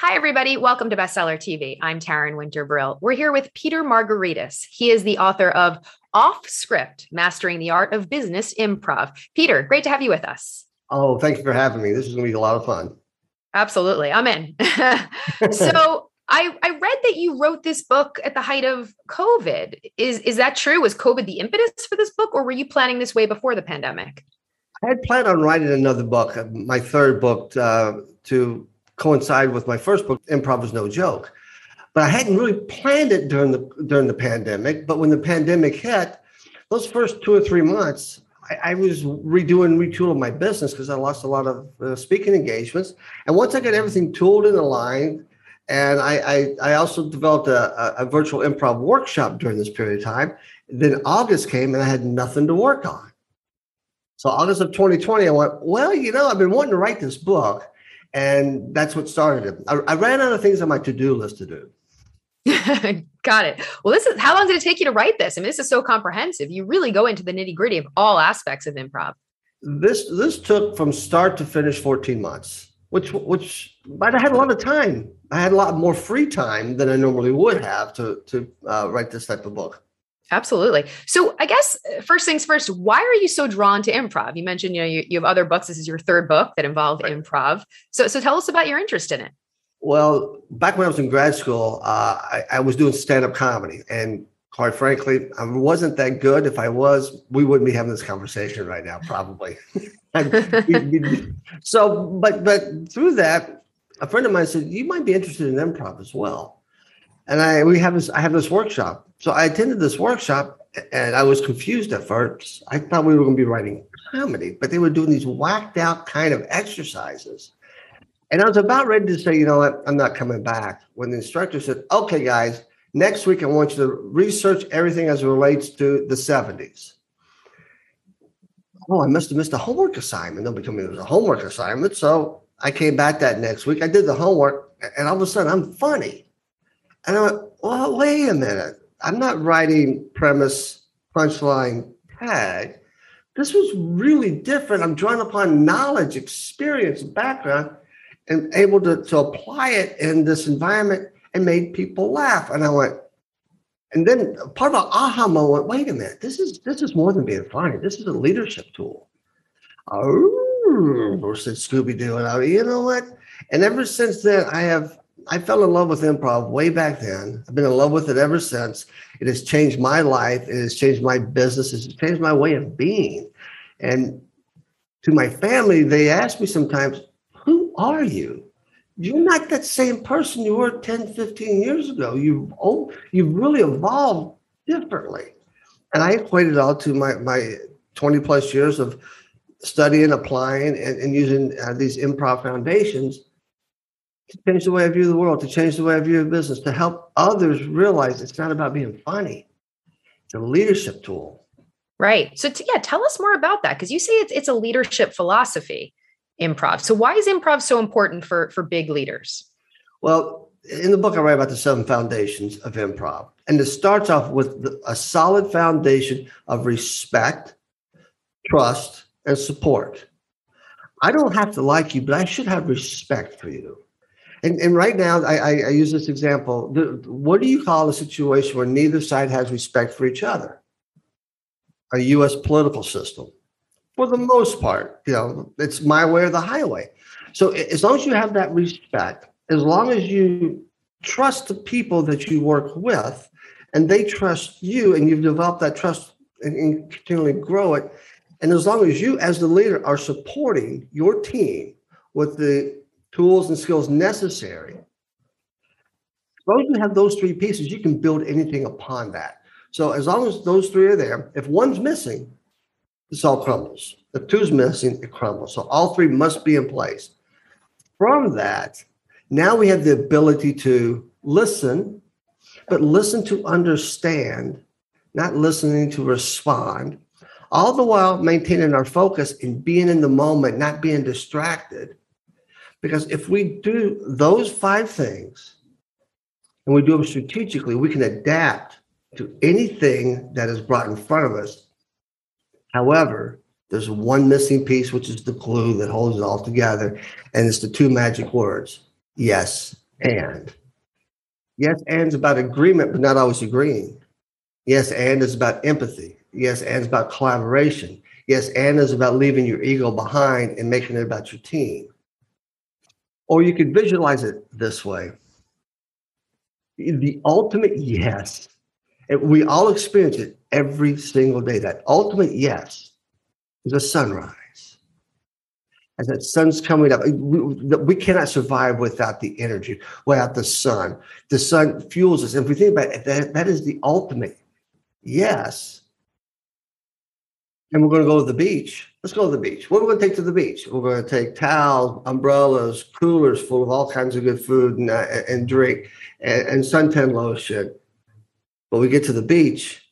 Hi, everybody. Welcome to Bestseller TV. I'm Taryn Winter Brill. We're here with Peter Margaritis. He is the author of Off Script Mastering the Art of Business Improv. Peter, great to have you with us. Oh, thank you for having me. This is going to be a lot of fun. Absolutely. I'm in. so, I, I read that you wrote this book at the height of COVID. Is, is that true? Was COVID the impetus for this book, or were you planning this way before the pandemic? I had planned on writing another book, uh, my third book, uh, to coincide with my first book, Improv was No Joke. But I hadn't really planned it during the during the pandemic. But when the pandemic hit, those first two or three months, I, I was redoing, retooling my business because I lost a lot of uh, speaking engagements. And once I got everything tooled and aligned, and I, I, I also developed a, a, virtual improv workshop during this period of time. Then August came and I had nothing to work on. So August of 2020, I went, well, you know, I've been wanting to write this book. And that's what started it. I, I ran out of things on my to-do list to do. Got it. Well, this is how long did it take you to write this? I mean, this is so comprehensive. You really go into the nitty gritty of all aspects of improv. This this took from start to finish 14 months, which which but I had a lot of time. I had a lot more free time than I normally would have to to uh, write this type of book. Absolutely. So I guess uh, first things first, why are you so drawn to improv? You mentioned, you know, you, you have other books. This is your third book that involved right. improv. So, so tell us about your interest in it. Well, back when I was in grad school, uh, I, I, was doing stand-up comedy, and quite frankly, I wasn't that good. If I was, we wouldn't be having this conversation right now, probably. so, but but through that, a friend of mine said you might be interested in improv as well, and I we have this. I have this workshop so I attended this workshop and I was confused at first. I thought we were going to be writing comedy, but they were doing these whacked out kind of exercises. And I was about ready to say, you know what, I'm not coming back. When the instructor said, okay, guys, next week I want you to research everything as it relates to the 70s. Oh, I must have missed a homework assignment. Nobody told me it was a homework assignment. So I came back that next week. I did the homework, and all of a sudden I'm funny. And I went, well, wait a minute. I'm not writing premise, punchline, tag. This was really different. I'm drawing upon knowledge, experience, background, and able to, to apply it in this environment and made people laugh. And I went, and then part of an aha moment, wait a minute, this is this is more than being funny. This is a leadership tool. Oh, said Scooby Doo. And I, you know what? And ever since then, I have I fell in love with improv way back then. I've been in love with it ever since. It has changed my life. It has changed my business. It's changed my way of being. And to my family, they ask me sometimes, Who are you? You're not that same person you were 10, 15 years ago. You've, you've really evolved differently. And I equate it all to my, my 20 plus years of studying, applying, and, and using uh, these improv foundations to change the way I view the world, to change the way I view business, to help others realize it's not about being funny. It's a leadership tool. Right. So, to, yeah, tell us more about that because you say it's it's a leadership philosophy, improv. So, why is improv so important for for big leaders? Well, in the book, I write about the seven foundations of improv, and it starts off with a solid foundation of respect, trust, and support. I don't have to like you, but I should have respect for you. And, and right now, I, I, I use this example. The, what do you call a situation where neither side has respect for each other? A U.S. political system. For the most part, you know, it's my way or the highway. So as long as you have that respect, as long as you trust the people that you work with, and they trust you, and you've developed that trust and, and continually grow it. And as long as you, as the leader, are supporting your team with the tools and skills necessary, suppose you have those three pieces, you can build anything upon that. So as long as those three are there, if one's missing, this all crumbles. If two's missing, it crumbles. So all three must be in place. From that, now we have the ability to listen, but listen to understand, not listening to respond, all the while maintaining our focus and being in the moment, not being distracted. Because if we do those five things and we do them strategically, we can adapt to anything that is brought in front of us. However, there's one missing piece, which is the glue that holds it all together. And it's the two magic words yes and. Yes and is about agreement, but not always agreeing. Yes and is about empathy. Yes and is about collaboration. Yes and is about leaving your ego behind and making it about your team. Or you could visualize it this way the ultimate yes. And we all experience it every single day. That ultimate yes is a sunrise. As that sun's coming up, we, we cannot survive without the energy, without the sun. The sun fuels us. And if we think about it, that, that is the ultimate yes. And we're going to go to the beach. Let's go to the beach. What are we going to take to the beach? We're going to take towels, umbrellas, coolers full of all kinds of good food and, uh, and drink, and, and suntan lotion. But we get to the beach.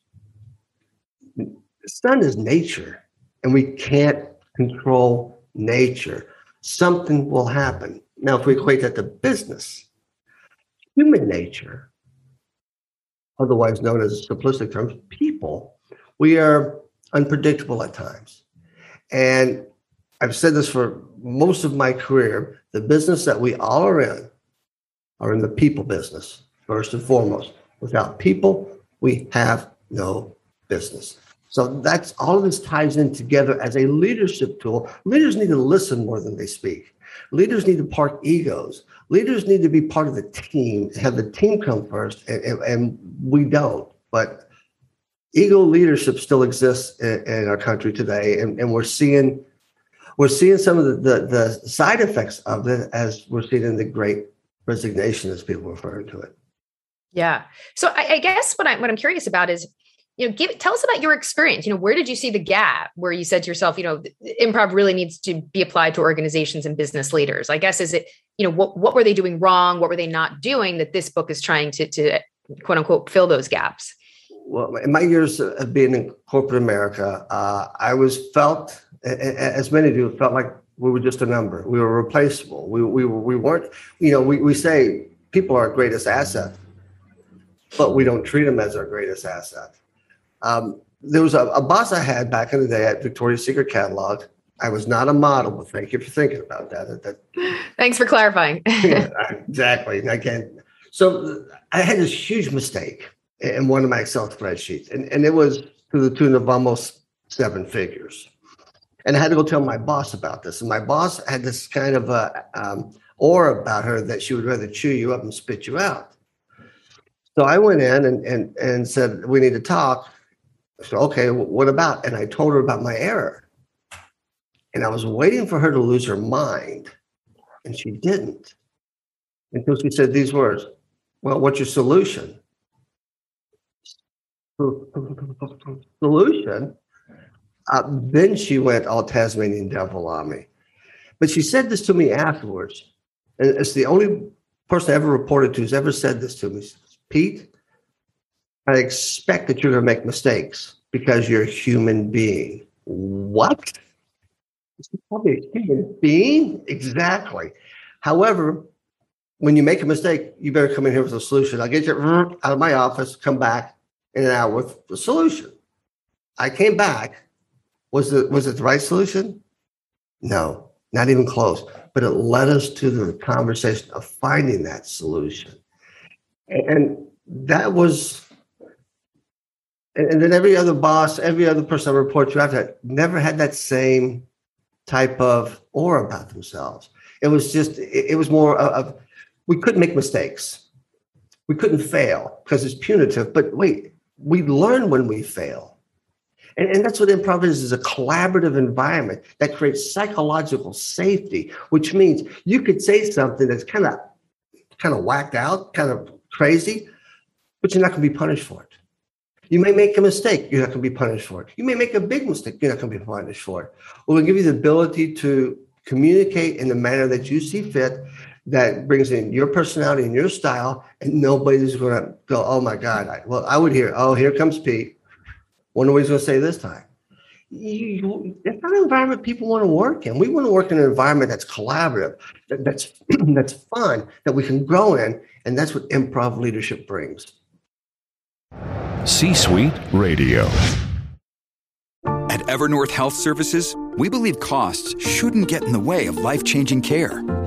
Sun is nature and we can't control nature. Something will happen. Now, if we equate that to business, human nature, otherwise known as simplistic terms, people, we are unpredictable at times. And I've said this for most of my career the business that we all are in are in the people business, first and foremost. Without people, we have no business. So that's all of this ties in together as a leadership tool. Leaders need to listen more than they speak. Leaders need to park egos. Leaders need to be part of the team, have the team come first, and, and, and we don't. But ego leadership still exists in, in our country today, and, and, we're seeing we're seeing some of the, the, the side effects of it as we're seeing in the great resignation, as people refer to it. Yeah. So I, I guess what I'm what I'm curious about is you know give tell us about your experience you know where did you see the gap where you said to yourself you know improv really needs to be applied to organizations and business leaders i guess is it you know what, what were they doing wrong what were they not doing that this book is trying to to quote unquote fill those gaps well in my years of being in corporate america uh, i was felt as many do felt like we were just a number we were replaceable we, we, we weren't you know we, we say people are our greatest asset but we don't treat them as our greatest asset um, there was a, a, boss I had back in the day at Victoria's Secret Catalog. I was not a model, but thank you for thinking about that. that Thanks for clarifying. yeah, exactly. Again, so I had this huge mistake in one of my Excel spreadsheets, and, and it was to the tune of almost seven figures. And I had to go tell my boss about this. And my boss had this kind of a um, aura about her that she would rather chew you up and spit you out. So I went in and, and, and said, We need to talk. So, okay, what about? And I told her about my error. And I was waiting for her to lose her mind. And she didn't until she said these words Well, what's your solution? Solution? Uh, then she went all Tasmanian devil on me. But she said this to me afterwards. And it's the only person I ever reported to who's ever said this to me. Pete, I expect that you're going to make mistakes because you're a human being. What? Probably a human being? Exactly. However, when you make a mistake, you better come in here with a solution. I'll get you out of my office, come back in hour with the solution. I came back. Was it was it the right solution? No, not even close. But it led us to the conversation of finding that solution. And that was and then every other boss, every other person I report to after that never had that same type of aura about themselves. It was just, it, was more of, we couldn't make mistakes. we couldn't fail because it's punitive. But wait, we learn when we fail. And, and that's what improv is, is a collaborative environment that creates psychological safety, which means you could say something that's kind of kind of whacked out, kind of crazy, but you're not going to be punished for it. You may make a mistake, you're not going to be punished for it. You may make a big mistake, you're not going to be punished for it. We'll give you the ability to communicate in the manner that you see fit that brings in your personality and your style, and nobody's going to go, oh my God. I, well, I would hear, oh, here comes Pete. Wonder what he's going to say this time. You, that's not an environment people want to work in. We want to work in an environment that's collaborative, that, that's that's fun, that we can grow in, and that's what improv leadership brings. C Suite Radio. At Evernorth Health Services, we believe costs shouldn't get in the way of life changing care,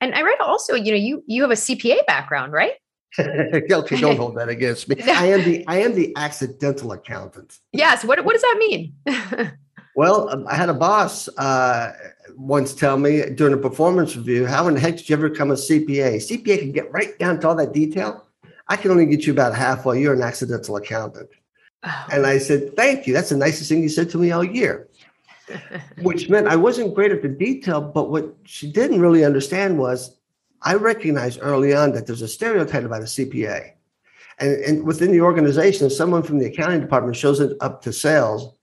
And I read also, you know, you you have a CPA background, right? okay, don't hold that against me. I am the I am the accidental accountant. Yes. What what does that mean? well, um, I had a boss uh, once tell me during a performance review, "How in the heck did you ever become a CPA? CPA can get right down to all that detail. I can only get you about halfway. You're an accidental accountant." Oh. And I said, "Thank you. That's the nicest thing you said to me all year." Which meant I wasn't great at the detail. But what she didn't really understand was I recognized early on that there's a stereotype about a CPA. And, and within the organization, someone from the accounting department shows it up to sales,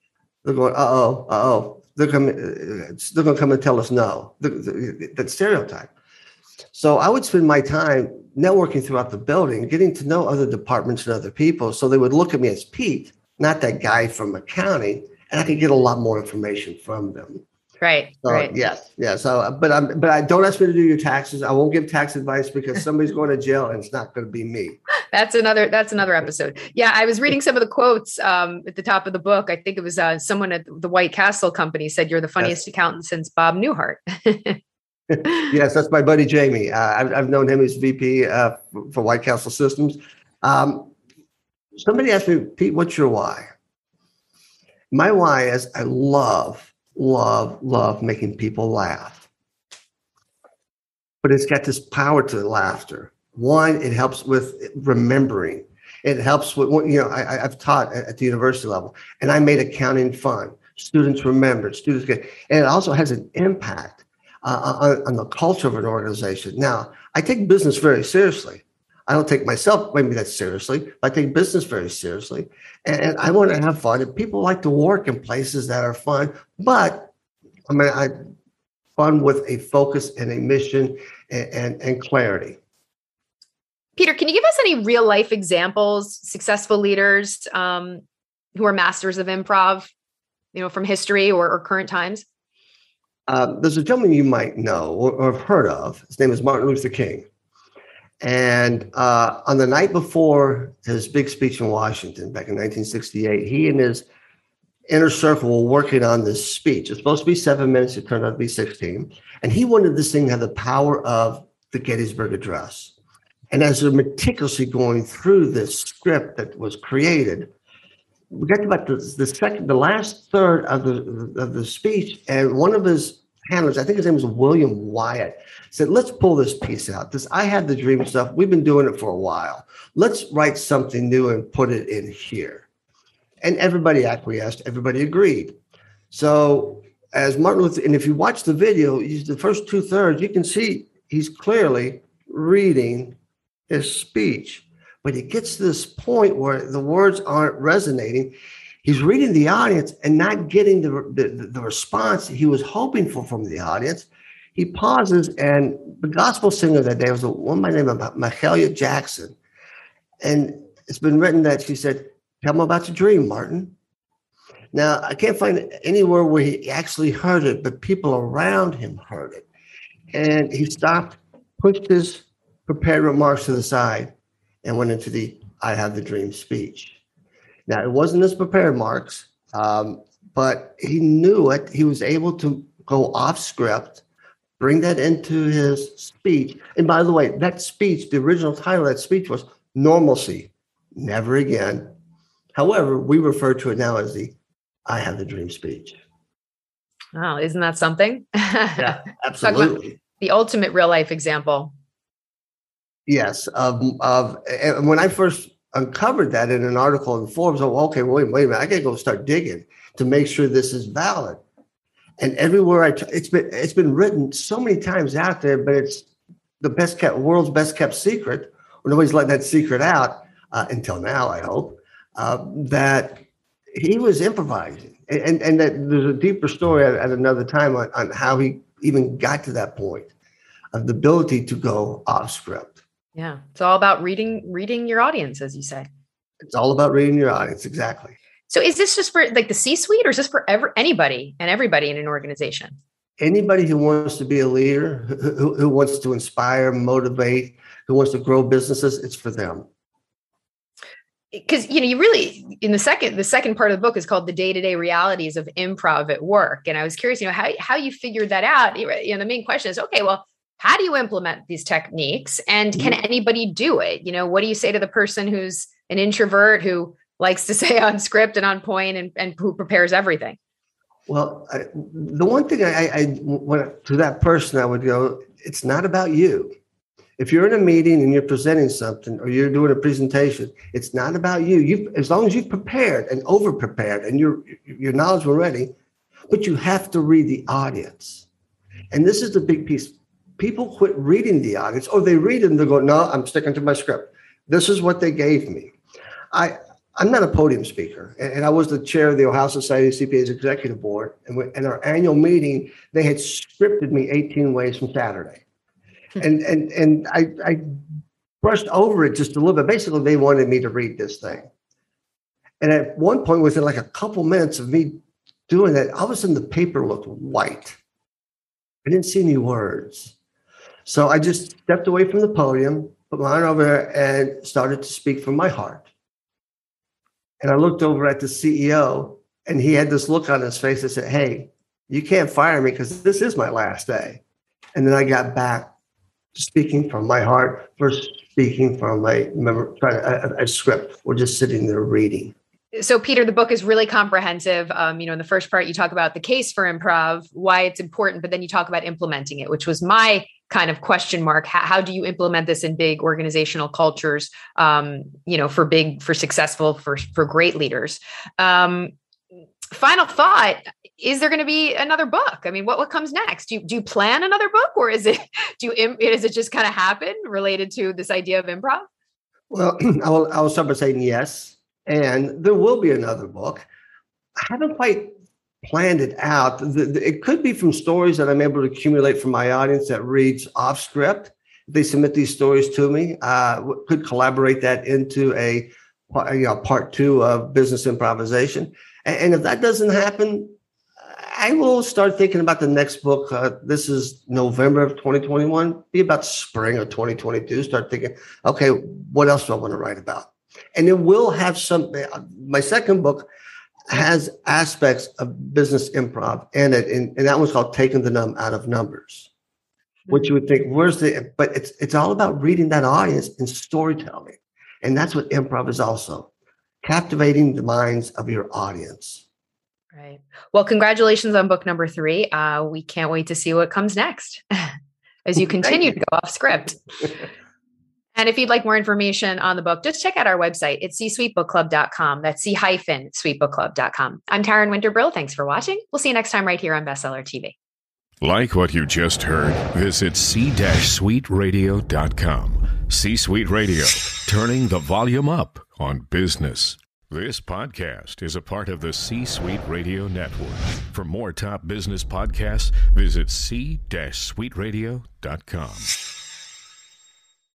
they're going, uh oh, uh oh. They're, they're going to come and tell us no. That stereotype. So I would spend my time networking throughout the building, getting to know other departments and other people. So they would look at me as Pete, not that guy from accounting and I could get a lot more information from them. Right. So, right. Yes. Yeah. So, but I'm, but I don't ask me to do your taxes. I won't give tax advice because somebody's going to jail and it's not going to be me. That's another, that's another episode. Yeah. I was reading some of the quotes um, at the top of the book. I think it was uh, someone at the White Castle company said, you're the funniest yes. accountant since Bob Newhart. yes. That's my buddy, Jamie. Uh, I've, I've known him as VP uh, for White Castle Systems. Um, somebody asked me, Pete, what's your why? My why is I love, love, love making people laugh. But it's got this power to laughter. One, it helps with remembering. It helps with, you know, I, have taught at the university level and I made accounting fun. Students remember, students get, and it also has an impact uh, on, on the culture of an organization. Now, I take business very seriously. I don't take myself maybe that seriously. but I take business very seriously, and, and, I want to have fun. And people like to work in places that are fun, but I mean, I fun with a focus and a mission and, and, and clarity. Peter, can you give us any real life examples, successful leaders um, who are masters of improv, you know, from history or, or current times? Uh, there's a gentleman you might know or, or have heard of. His name is Martin Luther King. And uh, on the night before his big speech in Washington back in 1968, he and his inner circle were working on this speech. It's supposed to be seven minutes, it turned out to be 16. And he wanted this thing to have the power of the Gettysburg Address. And as they're meticulously going through this script that was created, we got to about the, the second, the last third of the of the speech, and one of his handlers, I think his name was William Wyatt, said, let's pull this piece out. This I had the dream stuff. We've been doing it for a while. Let's write something new and put it in here. And everybody acquiesced, everybody agreed. So as Martin Luther, and if you watch the video, the first two thirds, you can see he's clearly reading his speech. But he gets to this point where the words aren't resonating. He's reading the audience and not getting the, the, the response he was hoping for from the audience. He pauses, and the gospel singer that day was a woman by the name of Mahalia Jackson. And it's been written that she said, Tell me about your dream, Martin. Now, I can't find anywhere where he actually heard it, but people around him heard it. And he stopped, pushed his prepared remarks to the side, and went into the I have the dream speech. Now, it wasn't his prepared remarks, um, but he knew it. He was able to go off script, bring that into his speech. And by the way, that speech, the original title of that speech was Normalcy, Never Again. However, we refer to it now as the I have the dream speech. Oh, isn't that something? yeah, absolutely. the ultimate real life example. Yes. Of, of and when I first uncovered that in an article in Forbes, oh, okay, wait, wait a minute, I gotta go start digging to make sure this is valid. And everywhere I, t- it's been it's been written so many times out there, but it's the best kept world's best kept secret. Nobody's let that secret out uh, until now. I hope uh, that he was improvising, and, and, and that there's a deeper story at, at another time on, on how he even got to that point of the ability to go off script. Yeah, it's all about reading reading your audience, as you say. It's all about reading your audience, exactly. So, is this just for like the C-suite, or is this for ever anybody and everybody in an organization? Anybody who wants to be a leader, who, who wants to inspire, motivate, who wants to grow businesses, it's for them because you know you really in the second the second part of the book is called the day-to-day realities of improv at work and i was curious you know how, how you figured that out you know the main question is okay well how do you implement these techniques and can mm-hmm. anybody do it you know what do you say to the person who's an introvert who likes to say on script and on point and, and who prepares everything well I, the one thing I, I when to that person i would go it's not about you if you're in a meeting and you're presenting something or you're doing a presentation, it's not about you. You as long as you've prepared and over prepared and your your knowledge were ready, but you have to read the audience. And this is the big piece. People quit reading the audience, or they read it and they go, "No, I'm sticking to my script. This is what they gave me." I I'm not a podium speaker, and, I was the chair of the Ohio Society of CPAs Executive Board. And in our annual meeting, they had scripted me 18 ways from Saturday hmm. and and and I, I brushed over it just a little bit. Basically, they wanted me to read this thing. And at one point, within like a couple minutes of me doing that, all of a sudden the paper looked white. I didn't see any words. So I just stepped away from the podium, put my arm over there, and started to speak from my heart. And I looked over at the CEO, and he had this look on his face that said, Hey, you can't fire me because this is my last day. And then I got back to speaking from my heart versus speaking from my a, a script or just sitting there reading so peter the book is really comprehensive um, you know in the first part you talk about the case for improv why it's important but then you talk about implementing it which was my kind of question mark how, how do you implement this in big organizational cultures um, you know for big for successful for for great leaders? Um, final thought is there going to be another book? I mean what, what comes next? Do you, do you plan another book or is it do you is it just kind of happen related to this idea of improv? Well i will i will start by saying yes and there will be another book. I haven't quite planned it out the, the, it could be from stories that i'm able to accumulate from my audience that reads off script they submit these stories to me uh, could collaborate that into a you know part two of business improvisation and if that doesn't happen, I will start thinking about the next book. Uh, this is November of 2021. Be about spring of 2022. Start thinking, okay, what else do I want to write about? And it will have some. My second book has aspects of business improv in it, and, and that one's called "Taking the Numb Out of Numbers." Which you would think, where's the? But it's it's all about reading that audience and storytelling, and that's what improv is also captivating the minds of your audience. Right. Well, congratulations on book number three. Uh, we can't wait to see what comes next as you continue you. to go off script. and if you'd like more information on the book, just check out our website. It's c-suitebookclub.com. That's c hyphen suitebookclub.com. I'm Taryn Winter Brill. Thanks for watching. We'll see you next time right here on Bestseller TV. Like what you just heard, visit c-suiteradio.com. C Suite Radio, turning the volume up on business. This podcast is a part of the C Suite Radio Network. For more top business podcasts, visit c-suiteradio.com.